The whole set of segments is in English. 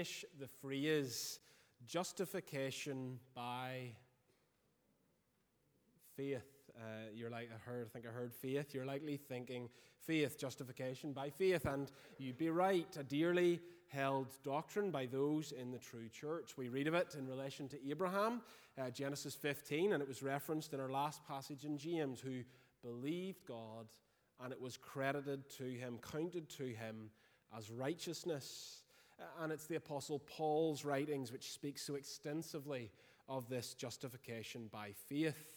finish the phrase justification by faith. Uh, you're like, I heard, I think I heard faith. You're likely thinking faith, justification by faith. And you'd be right. A dearly held doctrine by those in the true church. We read of it in relation to Abraham, uh, Genesis 15, and it was referenced in our last passage in James, who believed God and it was credited to him, counted to him as righteousness. Uh, and it's the Apostle Paul's writings which speak so extensively of this justification by faith.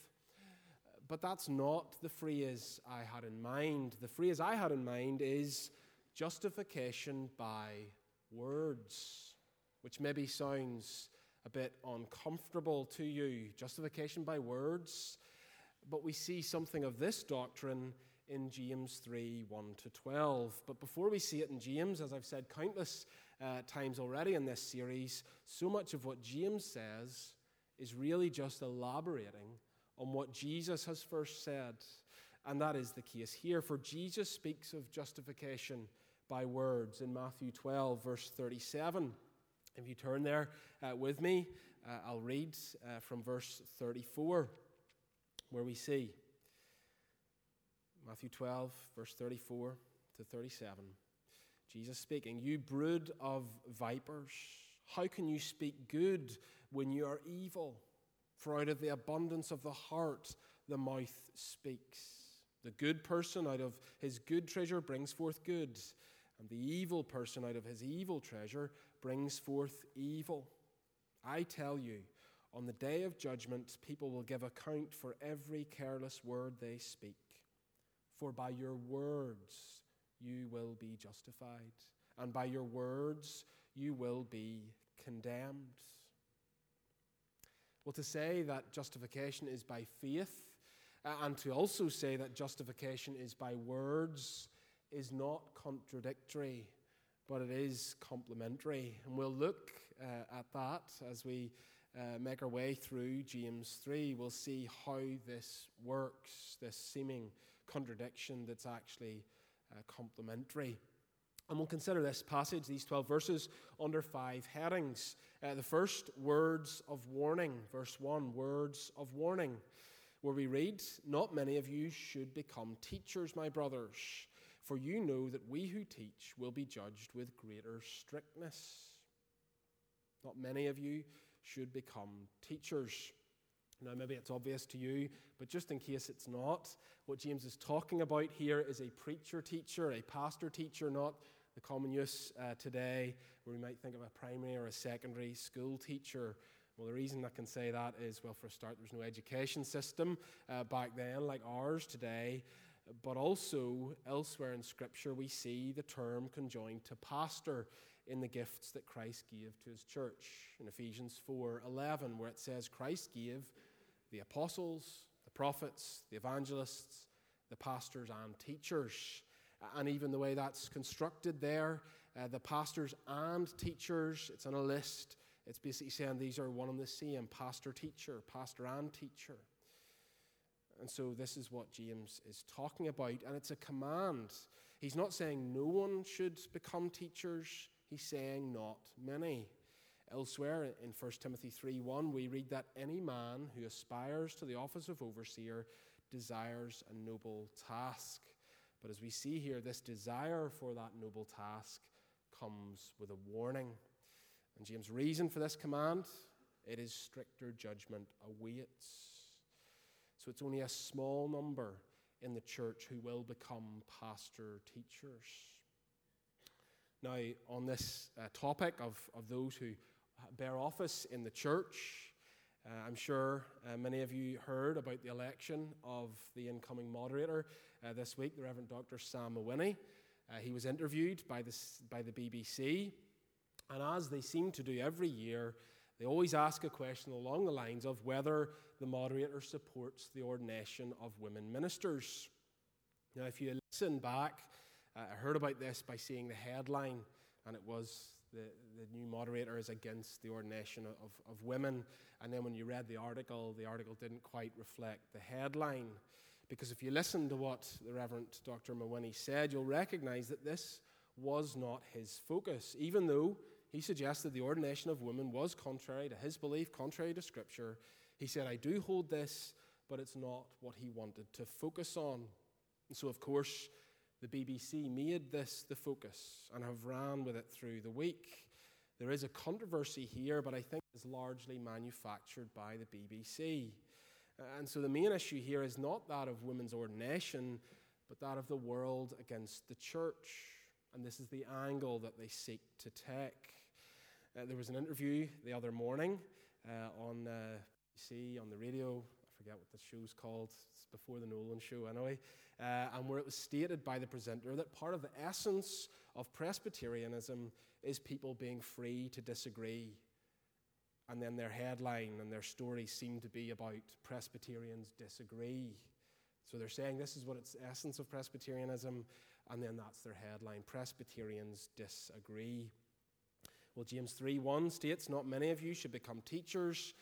But that's not the phrase I had in mind. The phrase I had in mind is justification by words, which maybe sounds a bit uncomfortable to you. Justification by words. But we see something of this doctrine in James 3 1 to 12. But before we see it in James, as I've said countless uh, times already in this series, so much of what James says is really just elaborating on what Jesus has first said. And that is the case here. For Jesus speaks of justification by words in Matthew 12, verse 37. If you turn there uh, with me, uh, I'll read uh, from verse 34, where we see Matthew 12, verse 34 to 37. Jesus speaking, You brood of vipers, how can you speak good when you are evil? For out of the abundance of the heart, the mouth speaks. The good person out of his good treasure brings forth good, and the evil person out of his evil treasure brings forth evil. I tell you, on the day of judgment, people will give account for every careless word they speak. For by your words you will be justified, and by your words you will be condemned. Well, to say that justification is by faith uh, and to also say that justification is by words is not contradictory, but it is complementary. And we'll look uh, at that as we uh, make our way through James 3. We'll see how this works, this seeming contradiction that's actually uh, complementary. And we'll consider this passage, these 12 verses, under five headings. Uh, the first, words of warning. Verse 1, words of warning, where we read, Not many of you should become teachers, my brothers, for you know that we who teach will be judged with greater strictness. Not many of you should become teachers. Now, maybe it's obvious to you, but just in case it's not, what James is talking about here is a preacher teacher, a pastor teacher, not the common use uh, today, where we might think of a primary or a secondary school teacher. Well, the reason I can say that is, well, for a start, there was no education system uh, back then like ours today. But also, elsewhere in Scripture, we see the term conjoined to pastor in the gifts that Christ gave to his church. In Ephesians 4 11, where it says, Christ gave the apostles, the prophets, the evangelists, the pastors, and teachers. And even the way that's constructed there, uh, the pastors and teachers, it's on a list. It's basically saying these are one and the same pastor, teacher, pastor, and teacher. And so this is what James is talking about, and it's a command. He's not saying no one should become teachers, saying not many. Elsewhere in 1 Timothy 3:1, we read that any man who aspires to the office of overseer desires a noble task. But as we see here, this desire for that noble task comes with a warning. And James' reason for this command it is stricter judgment awaits. So it's only a small number in the church who will become pastor teachers. Now, on this uh, topic of, of those who bear office in the church. Uh, I'm sure uh, many of you heard about the election of the incoming moderator uh, this week, the Reverend Dr. Sam Mawhinney. Uh, he was interviewed by, this, by the BBC, and as they seem to do every year, they always ask a question along the lines of whether the moderator supports the ordination of women ministers. Now, if you listen back, I heard about this by seeing the headline, and it was the, the new moderator is against the ordination of, of women. And then when you read the article, the article didn't quite reflect the headline. Because if you listen to what the Reverend Dr. Mawhinney said, you'll recognize that this was not his focus, even though He suggested the ordination of women was contrary to his belief, contrary to Scripture. He said, I do hold this, but it's not what he wanted to focus on. And so, of course, the BBC made this the focus and have ran with it through the week. There is a controversy here, but I think it's largely manufactured by the BBC. And so the main issue here is not that of women's ordination, but that of the world against the church. And this is the angle that they seek to take. Uh, there was an interview the other morning uh, on uh, BBC, on the radio. I forget what the show's called. It's before the Nolan show, anyway. Uh, and where it was stated by the presenter that part of the essence of Presbyterianism is people being free to disagree. And then their headline and their story seem to be about Presbyterians disagree. So they're saying this is what it's essence of Presbyterianism, and then that's their headline Presbyterians disagree. Well, James 3 1 states, Not many of you should become teachers.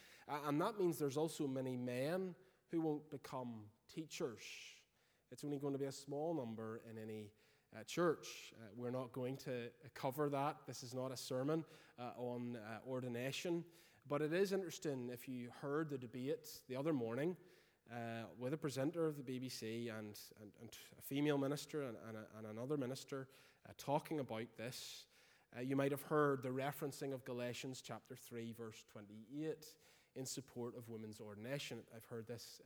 And that means there's also many men who won't become teachers. It's only going to be a small number in any uh, church. Uh, we're not going to cover that. This is not a sermon uh, on uh, ordination. But it is interesting if you heard the debate the other morning uh, with a presenter of the BBC and, and, and a female minister and, and, a, and another minister uh, talking about this. you might have heard the referencing of Galatians chapter 3, verse 28 in support of women's ordination. I've heard this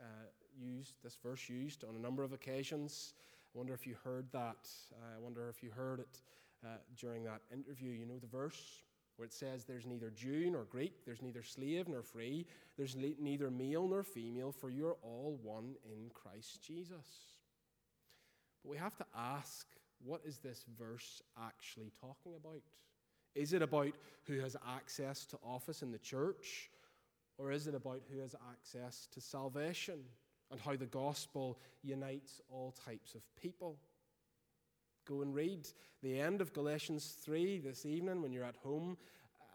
used, this verse used on a number of occasions. I wonder if you heard that. Uh, I wonder if you heard it uh, during that interview. You know the verse where it says, There's neither Jew nor Greek, there's neither slave nor free, there's le- neither male nor female, for you're all one in Christ Jesus. But we have to ask, what is this verse actually talking about? Is it about who has access to office in the church? Or is it about who has access to salvation? And how the gospel unites all types of people. Go and read the end of Galatians 3 this evening when you're at home,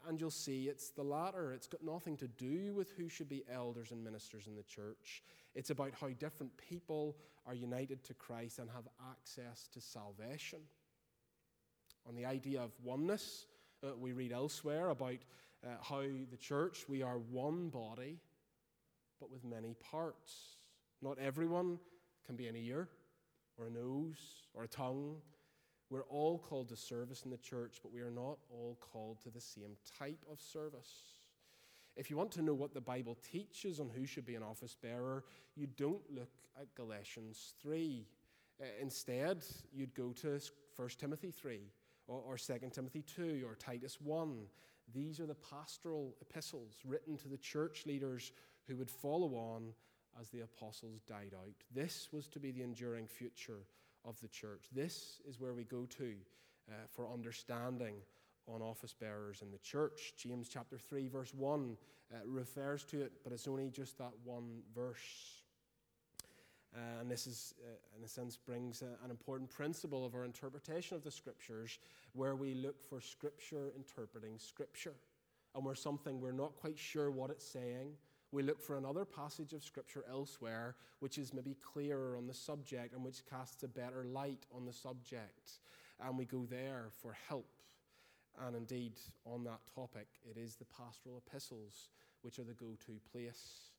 and you'll see it's the latter. It's got nothing to do with who should be elders and ministers in the church. It's about how different people are united to Christ and have access to salvation. On the idea of oneness, uh, we read elsewhere about uh, how the church, we are one body, but with many parts. Not everyone can be an ear or a nose or a tongue. We're all called to service in the church, but we are not all called to the same type of service. If you want to know what the Bible teaches on who should be an office bearer, you don't look at Galatians 3. Uh, instead, you'd go to 1 Timothy 3 or, or 2 Timothy 2 or Titus 1. These are the pastoral epistles written to the church leaders who would follow on as the apostles died out. This was to be the enduring future of the church. This is where we go to uh, for understanding on office bearers in the church. James chapter 3, verse 1 uh, refers to it, but it's only just that one verse. Uh, and this is, uh, in a sense, brings a, an important principle of our interpretation of the scriptures, where we look for scripture interpreting scripture. And where something we're not quite sure what it's saying, we look for another passage of Scripture elsewhere which is maybe clearer on the subject and which casts a better light on the subject. And we go there for help. And indeed, on that topic, it is the pastoral epistles which are the go to place.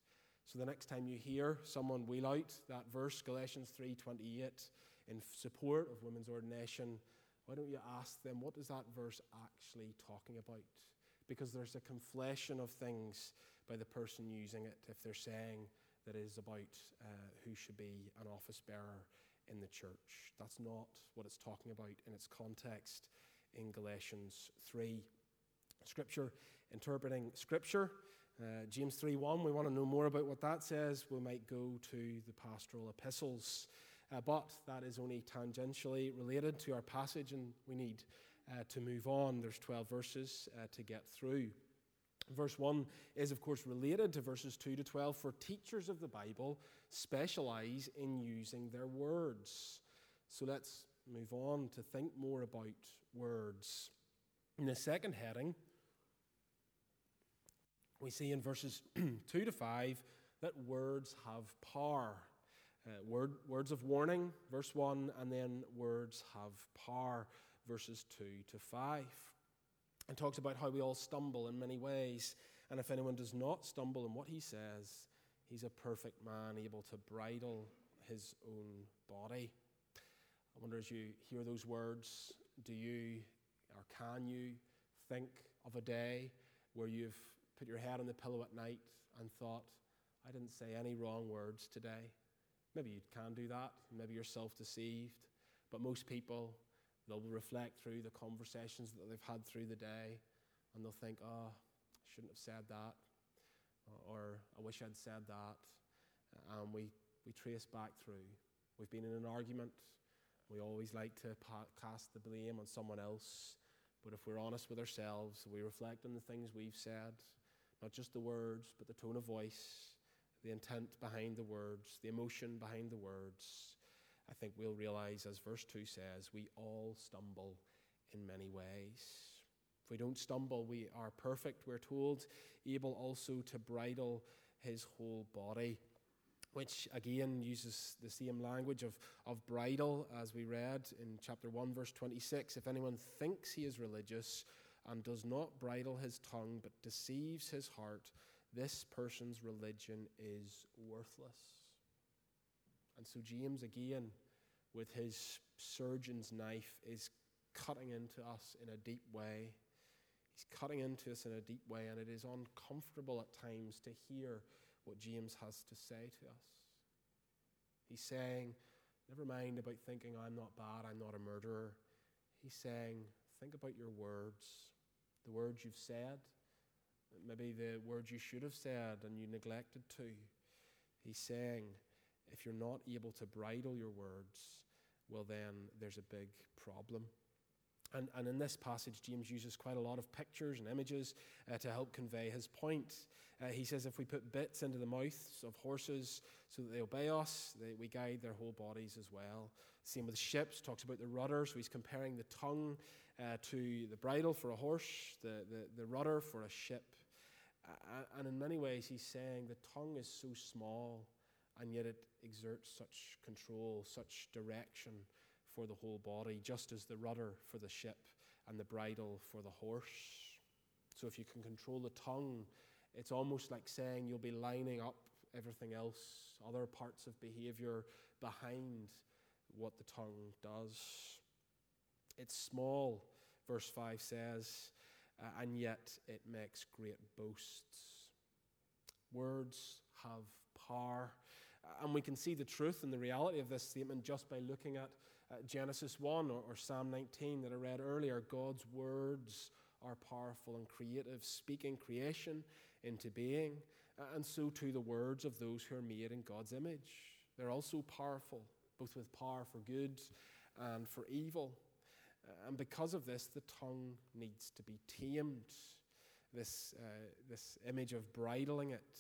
So the next time you hear someone wheel out that verse, Galatians 3:28, in support of women's ordination, why don't you ask them, what is that verse actually talking about? Because there's a conflation of things by the person using it if they're saying that it is about uh, who should be an office bearer in the church. That's not what it's talking about in its context in Galatians 3. Scripture, interpreting Scripture. Uh, James 3:1, we want to know more about what that says. We might go to the pastoral epistles. Uh, but that is only tangentially related to our passage, and we need uh, to move on. There's 12 verses uh, to get through. Verse 1 is, of course, related to verses 2 to 12, for teachers of the Bible specialize in using their words. So let's move on to think more about words. In the second heading, we see in verses 2 to 5 that words have power. Uh, word, words of warning, verse 1, and then words have power, verses 2 to 5. And talks about how we all stumble in many ways. And if anyone does not stumble in what he says, he's a perfect man, able to bridle his own body. I wonder as you hear those words, do you or can you think of a day where you've put your head on the pillow at night and thought, I didn't say any wrong words today? Maybe you can do that. Maybe you're self deceived. But most people, they'll reflect through the conversations that they've had through the day and they'll think, oh, I shouldn't have said that. Or I wish I'd said that. And we, we trace back through. We've been in an argument. We always like to cast the blame on someone else. But if we're honest with ourselves, we reflect on the things we've said, not just the words, but the tone of voice, the intent behind the words, the emotion behind the words, I think we'll realize, as verse 2 says, we all stumble in many ways. If we don't stumble, we are perfect, we're told, able also to bridle his whole body, which again uses the same language of, of bridle as we read in chapter 1, verse 26. If anyone thinks he is religious and does not bridle his tongue but deceives his heart, this person's religion is worthless. And so, James, again, with his surgeon's knife, is cutting into us in a deep way. He's cutting into us in a deep way, and it is uncomfortable at times to hear what James has to say to us. He's saying, Never mind about thinking I'm not bad, I'm not a murderer. He's saying, Think about your words, the words you've said, maybe the words you should have said and you neglected to. He's saying, if you're not able to bridle your words, well, then there's a big problem. And, and in this passage, James uses quite a lot of pictures and images uh, to help convey his point. Uh, he says if we put bits into the mouths of horses so that they obey us, they, we guide their whole bodies as well. Same with ships, talks about the rudder, so he's comparing the tongue uh, to the bridle for a horse, the, the, the rudder for a ship. and in many ways, he's saying the tongue is so small, and yet it exerts such control, such direction for the whole body, just as the rudder for the ship and the bridle for the horse. So if you can control the tongue, it's almost like saying you'll be lining up everything else, other parts of behavior behind what the tongue does. It's small, verse 5 says, uh, and yet it makes great boasts. Words have power. And we can see the truth and the reality of this statement just by looking at uh, Genesis 1 or, or Psalm 19 that I read earlier. God's words are powerful and creative, speaking creation into being, and so too the words of those who are made in God's image. They're also powerful, both with power for good and for evil. Uh, and because of this, the tongue needs to be tamed. This, uh, this image of bridling it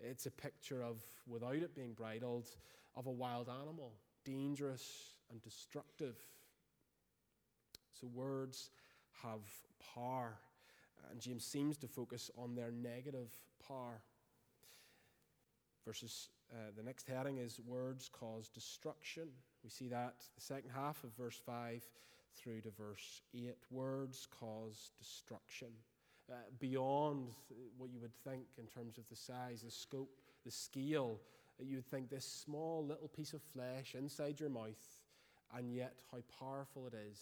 it's a picture of, without it being bridled, of a wild animal, dangerous and destructive. So words have power, and James seems to focus on their negative power. Verses, uh, the next heading is words cause destruction. We see that the second half of verse 5 through to verse 8. Words cause destruction uh, beyond what you would think in terms of the size, the scope, the scale. You would think this small little piece of flesh inside your mouth, and yet how powerful it is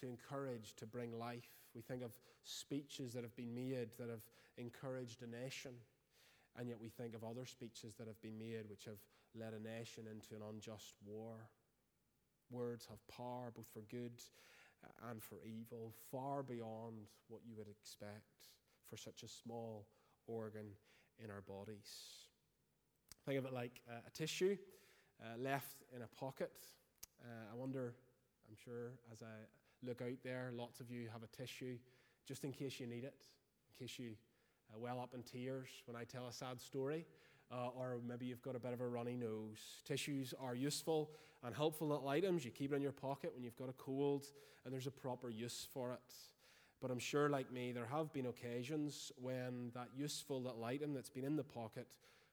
to encourage, to bring life. We think of speeches that have been made that have encouraged a nation, and yet we think of other speeches that have been made which have led a nation into an unjust war. Words have power both for good and for evil, far beyond what you would expect for such a small organ in our bodies. Think of it like uh, a tissue uh, left in a pocket. Uh, I wonder, I'm sure as I look out there, lots of you have a tissue just in case you need it, in case you uh, well up in tears when I tell a sad story uh, or maybe you've got a bit of a runny nose. Tissues are useful and helpful little items. You keep it in your pocket when you've got a cold, and there's a proper use for it. But I'm sure, like me, there have been occasions when that useful little item that's been in the pocket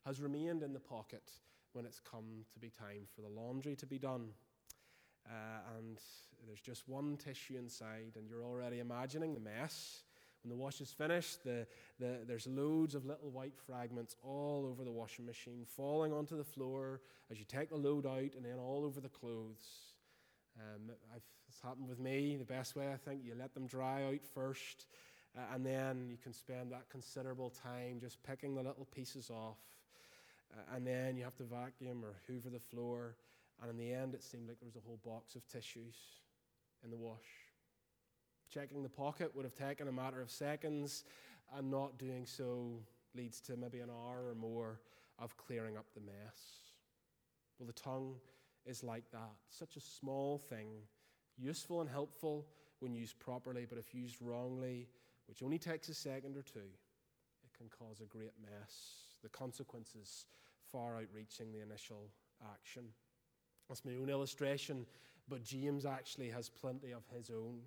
has remained in the pocket when it's come to be time for the laundry to be done. Uh, and there's just one tissue inside, and you're already imagining the mess When the wash is finished, the, the, there's loads of little white fragments all over the washing machine, falling onto the floor as you take the load out and then all over the clothes. Um, it's happened with me. The best way, I think, you let them dry out first, uh, and then you can spend that considerable time just picking the little pieces off. Uh, and then you have to vacuum or hoover the floor. And in the end, it seemed like there was a whole box of tissues in the wash. Checking the pocket would have taken a matter of seconds, and not doing so leads to maybe an hour or more of clearing up the mess. Well, the tongue is like that. Such a small thing, useful and helpful when used properly, but if used wrongly, which only takes a second or two, it can cause a great mess. The consequences far outreaching the initial action. That's my own illustration, but James actually has plenty of his own.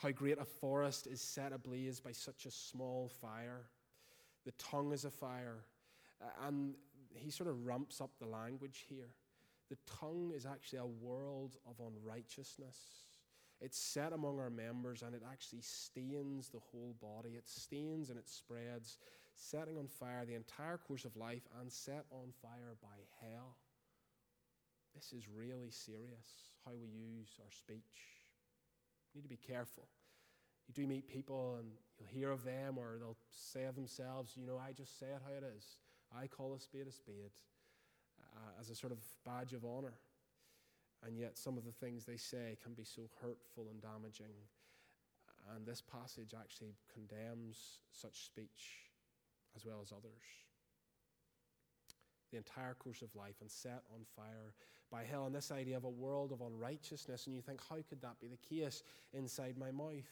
How great a forest is set ablaze by such a small fire. The tongue is a fire. And he sort of ramps up the language here. The tongue is actually a world of unrighteousness. It's set among our members and it actually stains the whole body. It stains and it spreads, setting on fire the entire course of life and set on fire by hell. This is really serious how we use our speech. We need to be careful. You do meet people and you'll hear of them or they'll say of themselves, you know, I just say it how it is. I call a spade a spade uh, as a sort of badge of honor. And yet, some of the things they say can be so hurtful and damaging. And this passage actually condemns such speech as well as others. The entire course of life and set on fire by hell. And this idea of a world of unrighteousness, and you think, how could that be the case inside my mouth?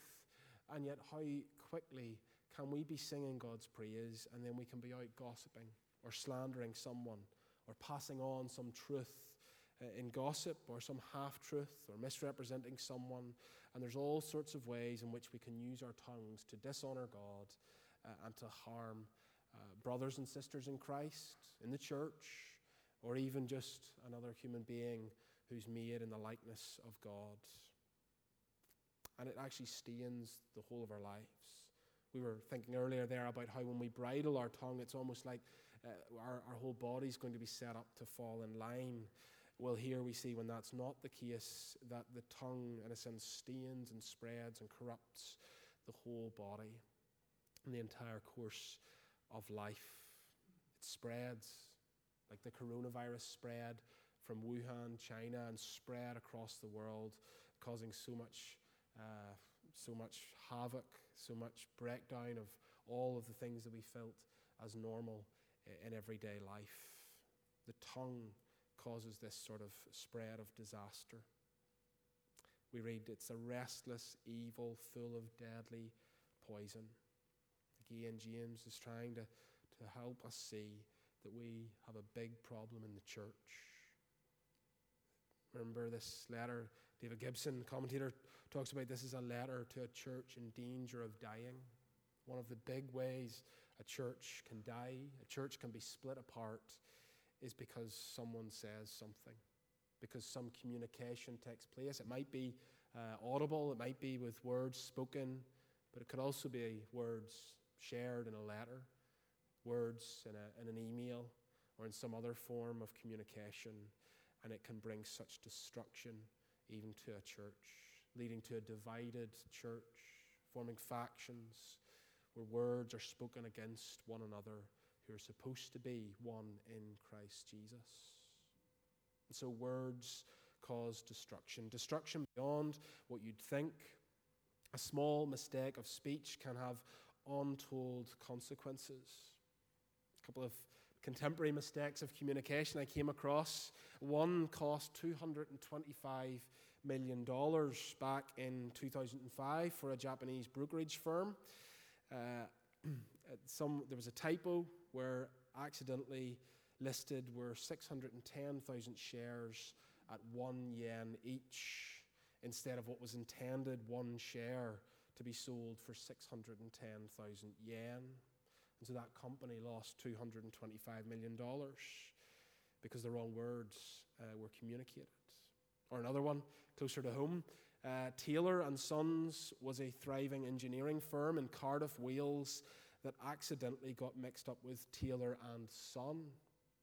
And yet, how quickly can we be singing God's praise and then we can be out gossiping or slandering someone or passing on some truth uh, in gossip or some half truth or misrepresenting someone? And there's all sorts of ways in which we can use our tongues to dishonor God uh, and to harm uh, brothers and sisters in Christ, in the church, or even just another human being who's made in the likeness of God. And it actually stains the whole of our lives. We were thinking earlier there about how when we bridle our tongue, it's almost like uh, our, our whole body's going to be set up to fall in line. Well, here we see when that's not the case, that the tongue, in a sense, stains and spreads and corrupts the whole body and the entire course of life. It spreads like the coronavirus spread from Wuhan, China, and spread across the world, causing so much, uh, so much havoc, so much breakdown of all of the things that we felt as normal in everyday life. The tongue causes this sort of spread of disaster. We read it's a restless evil full of deadly poison. Again, James is trying to, to help us see that we have a big problem in the church. Remember this letter, David Gibson, commentator, talks about this is a letter to a church in danger of dying. One of the big ways a church can die, a church can be split apart, is because someone says something, because some communication takes place. It might be uh, audible, it might be with words spoken, but it could also be words shared in a letter, words in, a, in an email, or in some other form of communication, and it can bring such destruction even to a church, leading to a divided church, forming factions where words are spoken against one another who are supposed to be one in Christ Jesus. And so words cause destruction, destruction beyond what you'd think. A small mistake of speech can have untold consequences. A couple of contemporary mistakes of communication I came across. One cost $225 million back in 2005 for a Japanese brokerage firm. Uh, some, there was a typo where accidentally listed were 610,000 shares at one yen each instead of what was intended one share to be sold for 610,000 yen. And so that company lost $225 million because the wrong words uh, were communicated. Or another one, closer to home, Uh, Taylor and Sons was a thriving engineering firm in Cardiff, Wales, that accidentally got mixed up with Taylor and Son,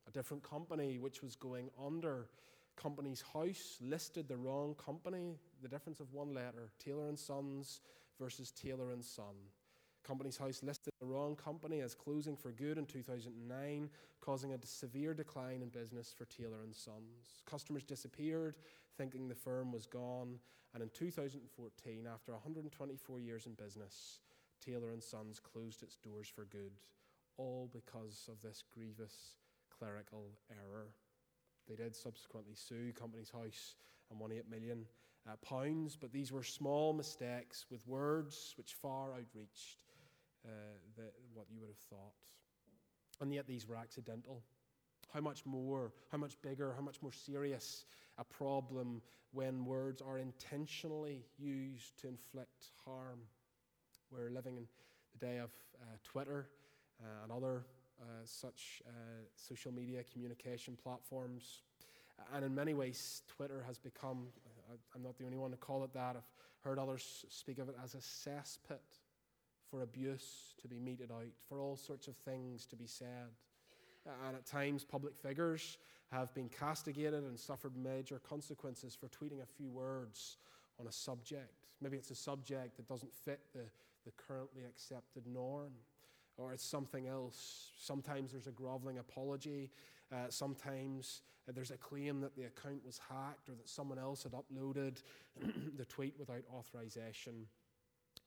a different company which was going under. Companies House listed the wrong company, the difference of one letter, Taylor and Sons versus Taylor and Son. Companies House listed the wrong company as closing for good in 2009, causing a severe decline in business for Taylor and Sons. Customers disappeared, thinking the firm was gone, and in 2014, after 124 years in business, Taylor and Sons closed its doors for good, all because of this grievous clerical error. They did subsequently sue Company's House and won 8 million uh, pounds, but these were small mistakes with words which far outreached uh, the, what you would have thought. And yet these were accidental. How much more, how much bigger, how much more serious a problem when words are intentionally used to inflict harm. We're living in the day of uh, Twitter uh, and other uh, such uh, social media communication platforms. And in many ways, Twitter has become, I'm not the only one to call it that, I've heard others speak of it as a cesspit for abuse to be meted out, for all sorts of things to be said. And at times, public figures have been castigated and suffered major consequences for tweeting a few words on a subject. Maybe it's a subject that doesn't fit the, the currently accepted norm, or it's something else. Sometimes there's a groveling apology. Uh, sometimes uh, there's a claim that the account was hacked or that someone else had uploaded the tweet without authorization.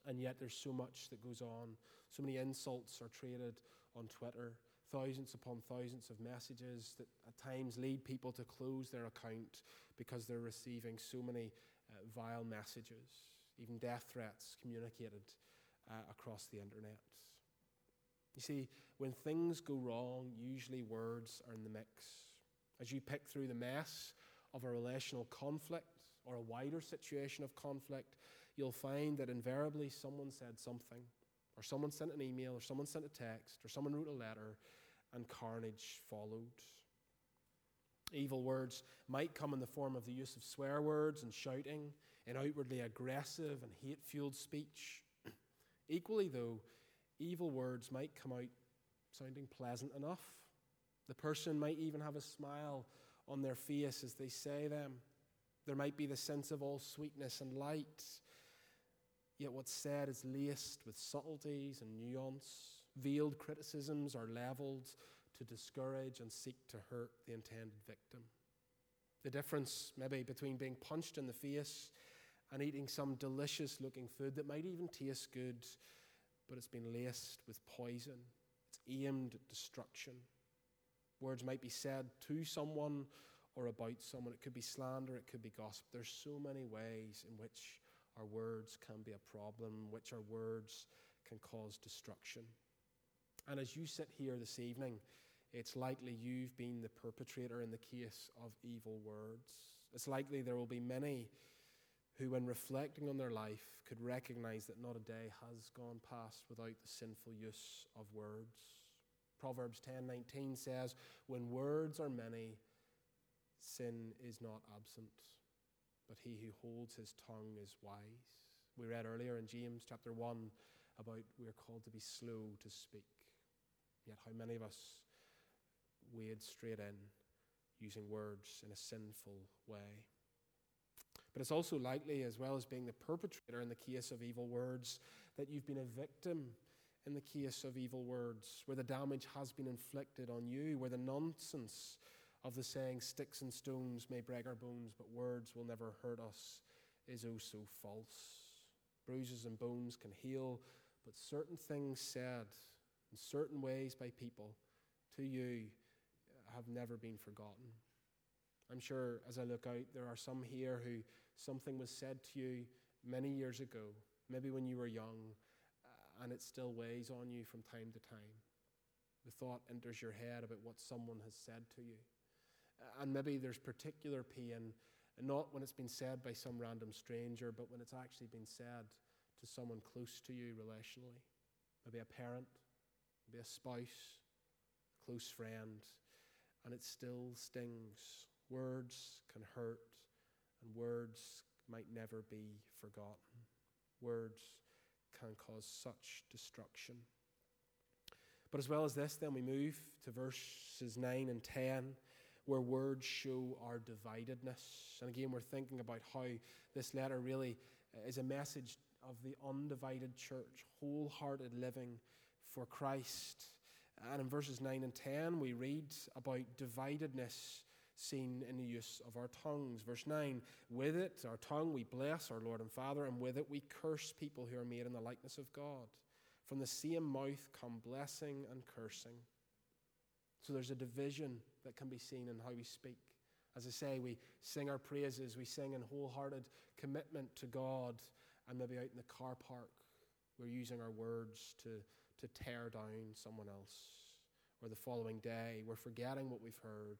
And yet there's so much that goes on. So many insults are traded on Twitter, thousands upon thousands of messages that at times lead people to close their account because they're receiving so many uh, vile messages, even death threats communicated uh, across the internet. You see, when things go wrong, usually words are in the mix. As you pick through the mess of a relational conflict or a wider situation of conflict, you'll find that invariably someone said something, or someone sent an email, or someone sent a text, or someone wrote a letter, and carnage followed. Evil words might come in the form of the use of swear words and shouting, in outwardly aggressive and hate fueled speech. Equally, though, evil words might come out sounding pleasant enough. The person might even have a smile on their face as they say them. There might be the sense of all sweetness and light. Yet what's said is laced with subtleties and nuance. Veiled criticisms are leveled to discourage and seek to hurt the intended victim. The difference, maybe, between being punched in the face and eating some delicious looking food that might even taste good, but it's been laced with poison. It's aimed at destruction. Words might be said to someone or about someone. It could be slander, it could be gossip. There's so many ways in which our words can be a problem, which our words can cause destruction. And as you sit here this evening, it's likely you've been the perpetrator in the case of evil words. It's likely there will be many who, when reflecting on their life, could recognize that not a day has gone past without the sinful use of words. Proverbs 10:19 says, "When words are many, sin is not absent, but he who holds his tongue is wise." We read earlier in James chapter 1 about we're called to be slow to speak. Yet how many of us wade straight in using words in a sinful way? But it's also likely, as well as being the perpetrator in the case of evil words, that you've been a victim in the case of evil words, where the damage has been inflicted on you, where the nonsense of the saying, sticks and stones may break our bones, but words will never hurt us, is oh so false. Bruises and bones can heal, but certain things said in certain ways by people to you have never been forgotten. I'm sure as I look out, there are some here who something was said to you many years ago, maybe when you were young, uh, and it still weighs on you from time to time. The thought enters your head about what someone has said to you. Uh, and maybe there's particular pain, not when it's been said by some random stranger, but when it's actually been said to someone close to you relationally. Maybe a parent, maybe a spouse, a close friend, and it still stings. Words can hurt, and words might never be forgotten. Words can cause such destruction. But as well as this, then we move to verses 9 and 10, where words show our dividedness. And again, we're thinking about how this letter really is a message of the undivided church, wholehearted living for Christ. And in verses 9 and 10, we read about dividedness seen in the use of our tongues. Verse 9 With it, our tongue, we bless our Lord and Father, and with it we curse people who are made in the likeness of God. From the same mouth come blessing and cursing. So there's a division that can be seen in how we speak. As I say, we sing our praises, we sing in wholehearted commitment to God, and maybe out in the car park, we're using our words to, to tear down someone else. Or the following day, we're forgetting what we've heard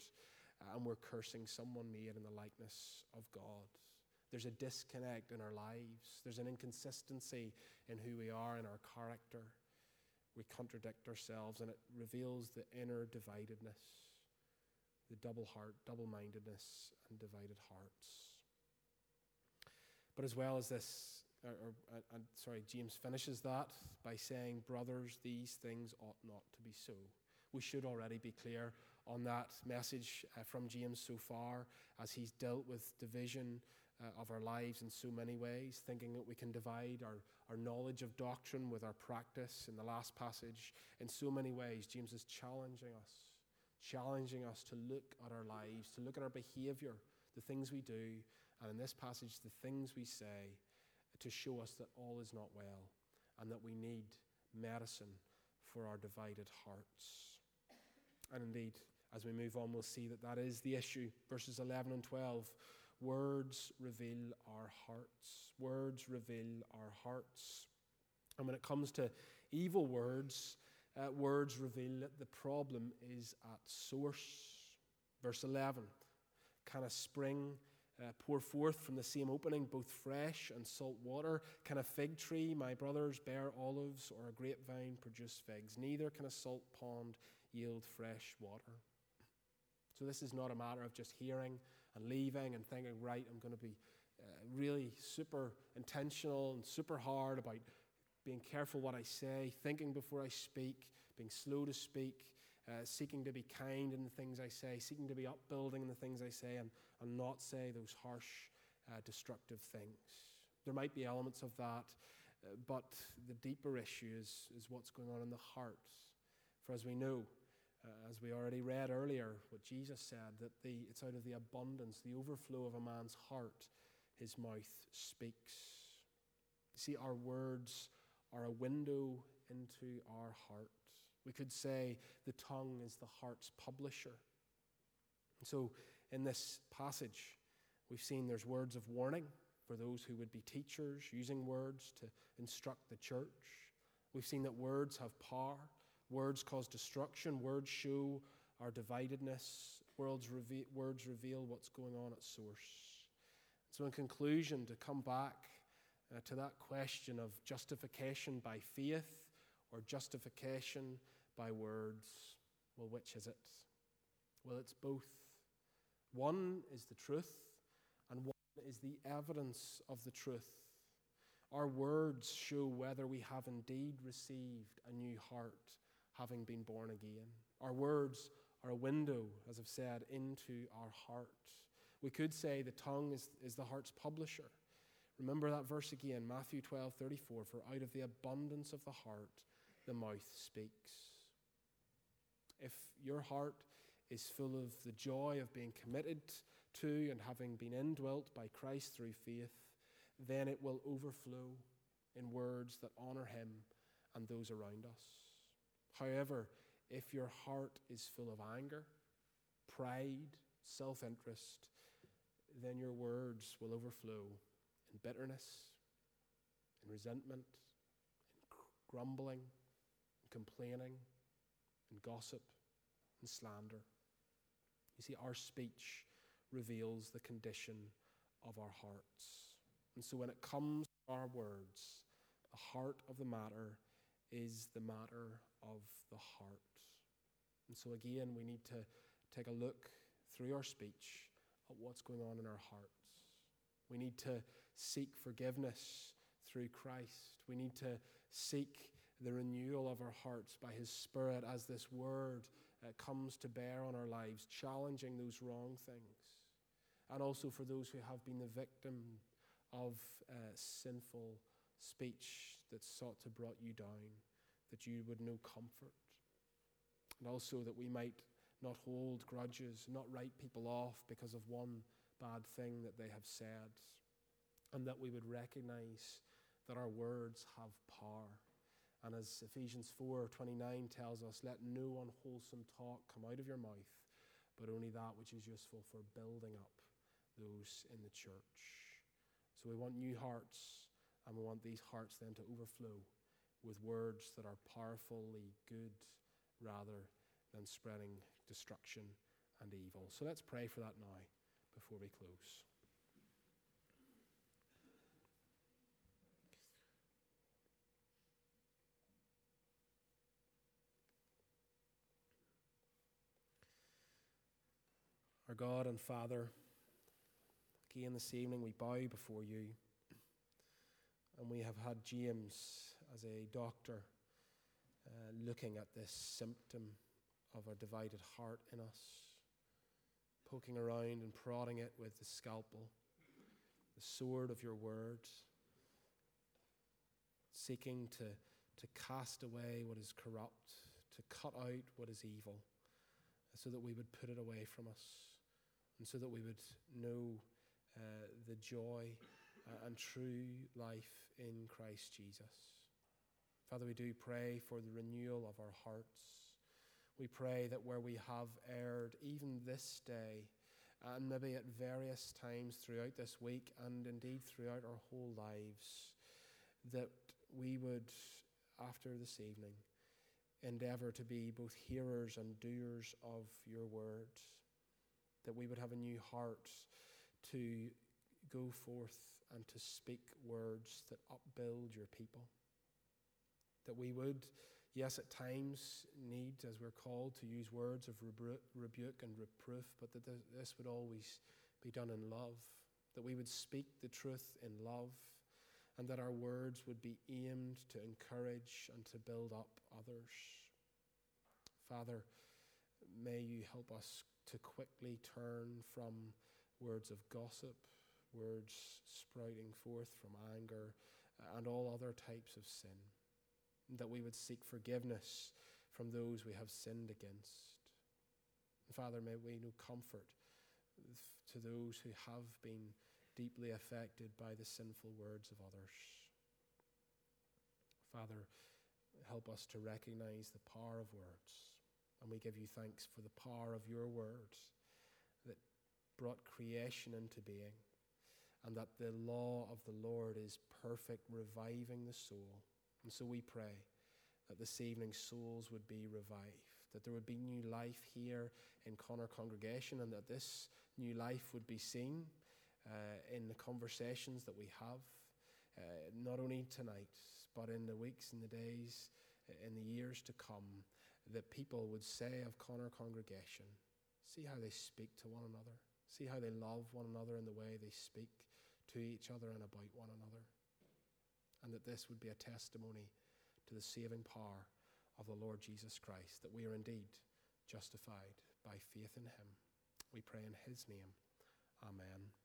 and we're cursing someone made in the likeness of God. There's a disconnect in our lives, there's an inconsistency in who we are, in our character. We contradict ourselves, and it reveals the inner dividedness, the double heart, double mindedness, and divided hearts. But as well as this, or, or uh, sorry, James finishes that by saying, Brothers, these things ought not to be so. We should already be clear on that message uh, from James so far as he's dealt with division uh, of our lives in so many ways, thinking that we can divide our, our knowledge of doctrine with our practice in the last passage. In so many ways, James is challenging us, challenging us to look at our lives, to look at our behavior, the things we do, and in this passage, the things we say, to show us that all is not well and that we need medicine for our divided hearts. And indeed, as we move on, we'll see that that is the issue. Verses 11 and 12. Words reveal our hearts. Words reveal our hearts. And when it comes to evil words, uh, words reveal that the problem is at source. Verse 11 Can a spring uh, pour forth from the same opening both fresh and salt water? Can a fig tree, my brothers, bear olives, or a grapevine produce figs? Neither can a salt pond yield fresh water. So this is not a matter of just hearing and leaving and thinking, right, I'm going to be uh, really super intentional and super hard about being careful what I say, thinking before I speak, being slow to speak, uh, seeking to be kind in the things I say, seeking to be upbuilding in the things I say, and, and not say those harsh, uh, destructive things. There might be elements of that, uh, but the deeper issue is, is what's going on in the heart. For as we know, uh, as we already read earlier, what Jesus said, that the, it's out of the abundance, the overflow of a man's heart, his mouth speaks. You see, our words are a window into our heart. We could say the tongue is the heart's publisher. And so, in this passage, we've seen there's words of warning for those who would be teachers, using words to instruct the church. We've seen that words have power. Words cause destruction. Words show our dividedness. Words, words reveal what's going on at source. So, in conclusion, to come back uh, to that question of justification by faith or justification by words, well, which is it? Well, it's both. One is the truth, and one is the evidence of the truth. Our words show whether we have indeed received a new heart having been born again. Our words are a window, as I've said, into our heart. We could say the tongue is, is the heart's publisher. Remember that verse again, Matthew 12, 34. For out of the abundance of the heart, the mouth speaks. If your heart is full of the joy of being committed to and having been indwelt by Christ through faith, then it will overflow in words that honor Him and those around us. However, if your heart is full of anger, pride, self interest, then your words will overflow in bitterness, in resentment, in grumbling, in complaining, in gossip, in slander. You see, our speech reveals the condition of our hearts. And so when it comes to our words, the heart of the matter is the matter of the heart. And so, again, we need to take a look through our speech at what's going on in our hearts. We need to seek forgiveness through Christ. We need to seek the renewal of our hearts by His Spirit as this word uh, comes to bear on our lives, challenging those wrong things. And also for those who have been the victim of uh, sinful speech that sought to brought you down, that you would know comfort. And also that we might not hold grudges, not write people off because of one bad thing that they have said, and that we would recognize that our words have power. And as Ephesians 4:29 tells us, let no unwholesome talk come out of your mouth, but only that which is useful for building up those in the church. So we want new hearts, and we want these hearts then to overflow with words that are powerfully good rather than spreading destruction and evil. So let's pray for that now before we close. Our God and Father, again this evening we bow before you. And we have had James as a doctor uh, looking at this symptom of a divided heart in us, poking around and prodding it with the scalpel, the sword of your word, seeking to, to cast away what is corrupt, to cut out what is evil, so that we would put it away from us, and so that we would know uh, the joy and true life in Christ Jesus. Father, we do pray for the renewal of our hearts. We pray that where we have erred, even this day, and maybe at various times throughout this week, and indeed throughout our whole lives, that we would, after this evening, endeavor to be both hearers and doers of your word, that we would have a new heart to go forth and to speak words that upbuild your people, that we would yes, at times need, as we're called, to use words of rebuke and reproof, but that this would always be done in love, that we would speak the truth in love, and that our words would be aimed to encourage and to build up others. Father, may you help us to quickly turn from words of gossip, words sprouting forth from anger, uh, and all other types of sin that we would seek forgiveness from those we have sinned against. And Father, may we know comfort to those who have been deeply affected by the sinful words of others. Father, help us to recognize the power of words. And we give you thanks for the power of your words that brought creation into being, and that the law of the Lord is perfect, reviving the soul. And so we pray that this evening souls would be revived, that there would be new life here in Connor congregation, and that this new life would be seen uh, in the conversations that we have, uh, not only tonight, but in the weeks and the days, uh, in the years to come, that people would say of Connor congregation, see how they speak to one another, see how they love one another in the way they speak to each other and about one another and that this would be a testimony to the saving power of the Lord Jesus Christ, that we are indeed justified by faith in him. We pray in his name. Amen.